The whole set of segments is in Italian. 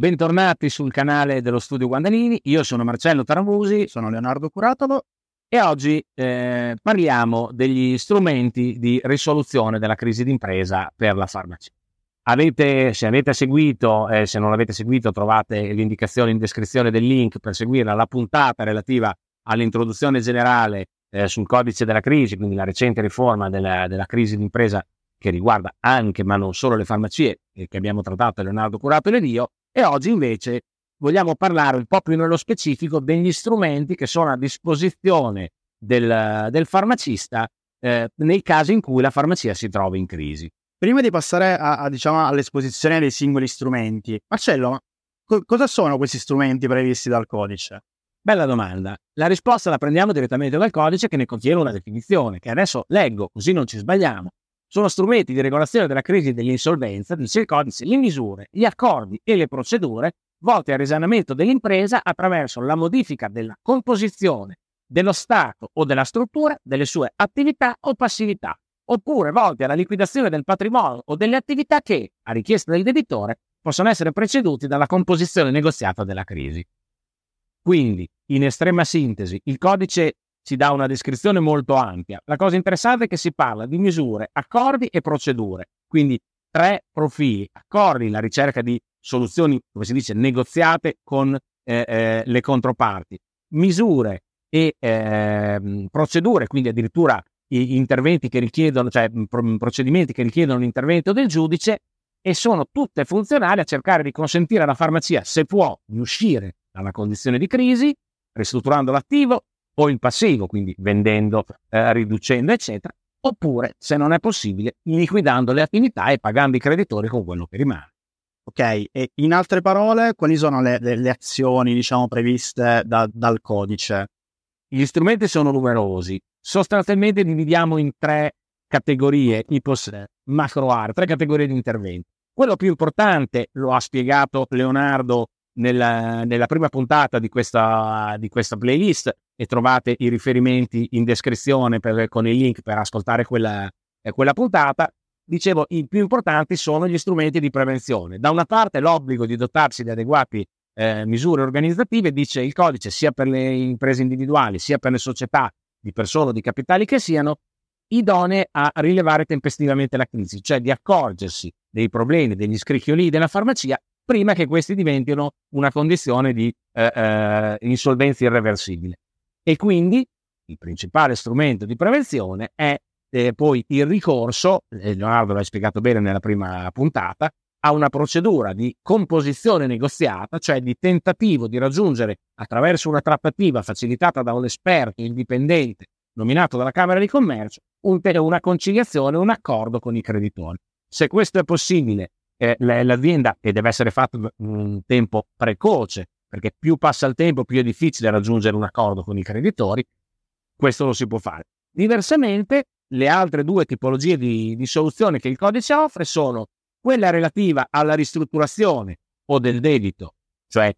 Bentornati sul canale dello studio Guandanini, io sono Marcello Taramusi, sono Leonardo Curatolo e oggi eh, parliamo degli strumenti di risoluzione della crisi d'impresa per la farmacia. Avete, se avete seguito, eh, se non l'avete seguito, trovate l'indicazione in descrizione del link per seguire la puntata relativa all'introduzione generale eh, sul codice della crisi, quindi la recente riforma della, della crisi d'impresa che riguarda anche, ma non solo le farmacie, eh, che abbiamo trattato Leonardo Curato e io, e oggi invece vogliamo parlare un po' più nello specifico degli strumenti che sono a disposizione del, del farmacista eh, nei casi in cui la farmacia si trova in crisi. Prima di passare a, a, diciamo, all'esposizione dei singoli strumenti, Marcello, co- cosa sono questi strumenti previsti dal codice? Bella domanda. La risposta la prendiamo direttamente dal codice che ne contiene una definizione, che adesso leggo, così non ci sbagliamo. Sono strumenti di regolazione della crisi dell'insolvenza, dice il codice, le misure, gli accordi e le procedure volte al risanamento dell'impresa attraverso la modifica della composizione, dello stato o della struttura delle sue attività o passività, oppure volti alla liquidazione del patrimonio o delle attività che, a richiesta del debitore, possono essere preceduti dalla composizione negoziata della crisi. Quindi, in estrema sintesi, il codice ci dà una descrizione molto ampia. La cosa interessante è che si parla di misure, accordi e procedure, quindi tre profili, accordi, la ricerca di soluzioni, come si dice, negoziate con eh, eh, le controparti, misure e eh, procedure, quindi addirittura interventi che richiedono, cioè procedimenti che richiedono l'intervento del giudice e sono tutte funzionali a cercare di consentire alla farmacia, se può, di uscire dalla condizione di crisi, ristrutturando l'attivo o il passivo, quindi vendendo, eh, riducendo, eccetera, oppure, se non è possibile, liquidando le attività e pagando i creditori con quello che rimane. Ok, e in altre parole, quali sono le, le, le azioni, diciamo, previste da, dal codice? Gli strumenti sono numerosi, sostanzialmente dividiamo in tre categorie, ipos macro art, tre categorie di intervento. Quello più importante, lo ha spiegato Leonardo nella, nella prima puntata di questa, di questa, playlist e trovate i riferimenti in descrizione per, con il link per ascoltare quella, eh, quella puntata. Dicevo, i più importanti sono gli strumenti di prevenzione. Da una parte l'obbligo di dotarsi di adeguati eh, misure organizzative, dice il codice, sia per le imprese individuali, sia per le società di persone o di capitali che siano, idonee a rilevare tempestivamente la crisi, cioè di accorgersi dei problemi, degli scricchioli della farmacia prima che questi diventino una condizione di eh, eh, insolvenza irreversibile. E quindi il principale strumento di prevenzione è eh, poi il ricorso, Leonardo l'ha spiegato bene nella prima puntata, a una procedura di composizione negoziata, cioè di tentativo di raggiungere attraverso una trattativa facilitata da un esperto indipendente nominato dalla Camera di Commercio un, una conciliazione, un accordo con i creditori. Se questo è possibile, eh, l'azienda, e deve essere fatto in un tempo precoce, perché più passa il tempo, più è difficile raggiungere un accordo con i creditori, questo lo si può fare. Diversamente, le altre due tipologie di, di soluzione che il codice offre sono quella relativa alla ristrutturazione o del debito, cioè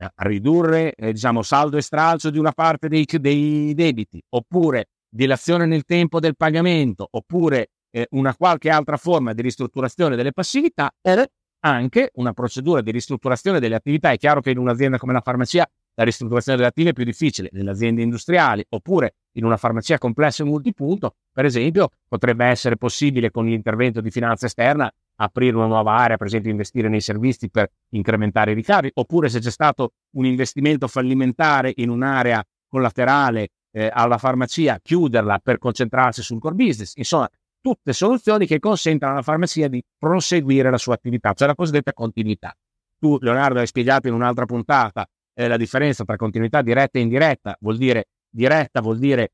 eh, ridurre eh, diciamo, saldo e stralcio di una parte dei, dei debiti, oppure dilazione nel tempo del pagamento, oppure eh, una qualche altra forma di ristrutturazione delle passività, e anche una procedura di ristrutturazione delle attività. È chiaro che in un'azienda come la farmacia la ristrutturazione delle attive è più difficile, nelle aziende industriali oppure in una farmacia complessa e multipunto, per esempio, potrebbe essere possibile con l'intervento di finanza esterna aprire una nuova area, per esempio investire nei servizi per incrementare i ricavi, oppure se c'è stato un investimento fallimentare in un'area collaterale eh, alla farmacia, chiuderla per concentrarsi sul core business. Insomma, tutte soluzioni che consentono alla farmacia di proseguire la sua attività, cioè la cosiddetta continuità. Tu, Leonardo, hai spiegato in un'altra puntata eh, la differenza tra continuità diretta e indiretta, vuol dire diretta vuol dire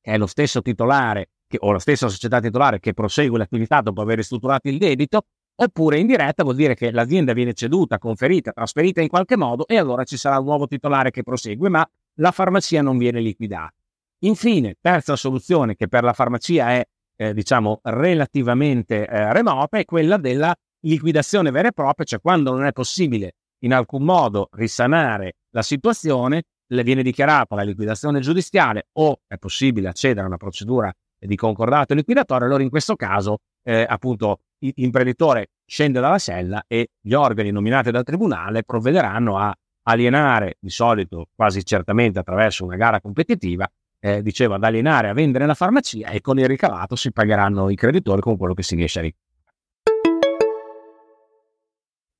che è lo stesso titolare che, o la stessa società titolare che prosegue l'attività dopo aver ristrutturato il debito, oppure indiretta vuol dire che l'azienda viene ceduta, conferita, trasferita in qualche modo e allora ci sarà un nuovo titolare che prosegue, ma la farmacia non viene liquidata. Infine, terza soluzione che per la farmacia è eh, diciamo relativamente eh, remota è quella della liquidazione vera e propria, cioè quando non è possibile in alcun modo risanare la situazione, le viene dichiarata la liquidazione giudiziale o è possibile accedere a una procedura di concordato liquidatorio, allora in questo caso eh, appunto l'imprenditore scende dalla sella e gli organi nominati dal tribunale provvederanno a alienare, di solito quasi certamente attraverso una gara competitiva, eh, dicevo, ad alienare, a vendere la farmacia e con il ricavato si pagheranno i creditori con quello che si riesce a ricavare.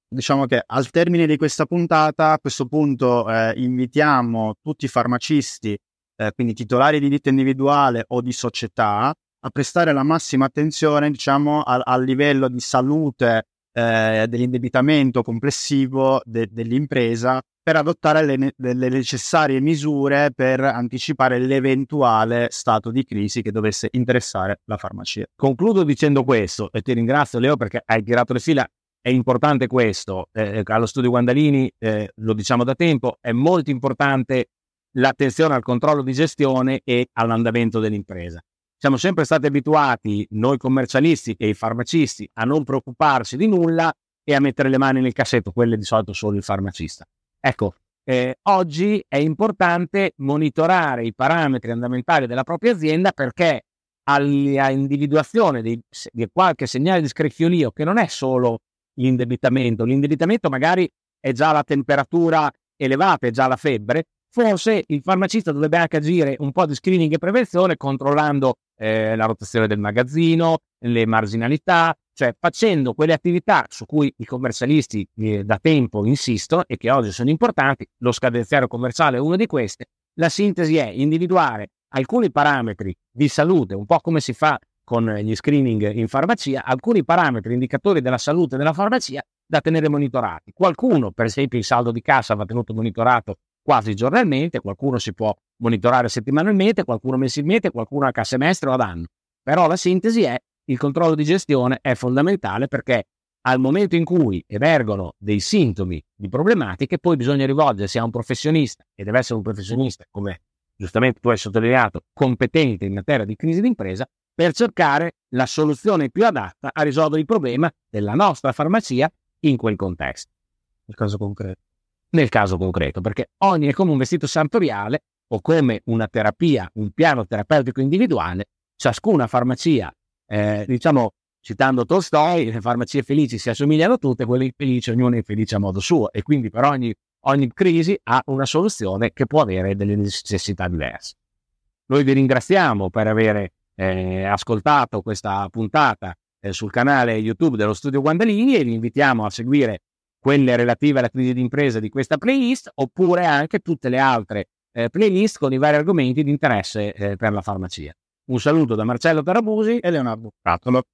Diciamo che al termine di questa puntata, a questo punto eh, invitiamo tutti i farmacisti, eh, quindi titolari di ditta individuale o di società, a prestare la massima attenzione diciamo, al, al livello di salute eh, dell'indebitamento complessivo de- dell'impresa per adottare le, ne- le, necessarie misure per anticipare l'eventuale stato di crisi che dovesse interessare la farmacia. Concludo dicendo questo e ti ringrazio Leo perché hai tirato le fila. È importante questo, eh, allo studio Guandalini eh, lo diciamo da tempo, è molto importante l'attenzione al controllo di gestione e all'andamento dell'impresa siamo sempre stati abituati, noi commercialisti e i farmacisti, a non preoccuparsi di nulla e a mettere le mani nel cassetto, quelle di solito solo il farmacista. Ecco, eh, oggi è importante monitorare i parametri fondamentali della propria azienda perché all'individuazione di, di qualche segnale di scricchiolio che non è solo l'indebitamento, l'indebitamento magari è già la temperatura elevata, è già la febbre, forse il farmacista dovrebbe anche agire un po' di screening e prevenzione controllando eh, la rotazione del magazzino, le marginalità, cioè facendo quelle attività su cui i commercialisti eh, da tempo insistono e che oggi sono importanti, lo scadenziario commerciale è una di queste, la sintesi è individuare alcuni parametri di salute, un po' come si fa con gli screening in farmacia, alcuni parametri indicatori della salute della farmacia da tenere monitorati. Qualcuno, per esempio il saldo di cassa va tenuto monitorato quasi giornalmente, qualcuno si può monitorare settimanalmente, qualcuno mensilmente, qualcuno a semestre o ad anno. Però la sintesi è il controllo di gestione è fondamentale perché al momento in cui emergono dei sintomi di problematiche, poi bisogna rivolgersi a un professionista, e deve essere un professionista, come giustamente tu hai sottolineato, competente in materia di crisi d'impresa, per cercare la soluzione più adatta a risolvere il problema della nostra farmacia in quel contesto. Nel caso concreto nel caso concreto, perché ogni è come un vestito sartoriale o come una terapia, un piano terapeutico individuale, ciascuna farmacia, eh, diciamo, citando Tolstoi, le farmacie felici si assomigliano tutte, quelle infelici ognuno è felice a modo suo e quindi per ogni, ogni crisi ha una soluzione che può avere delle necessità diverse. Noi vi ringraziamo per aver eh, ascoltato questa puntata eh, sul canale YouTube dello Studio Guandalini e vi invitiamo a seguire quelle relative alla crisi d'impresa di questa playlist, oppure anche tutte le altre eh, playlist con i vari argomenti di interesse eh, per la farmacia. Un saluto da Marcello Tarabusi e Leonardo Frattolo.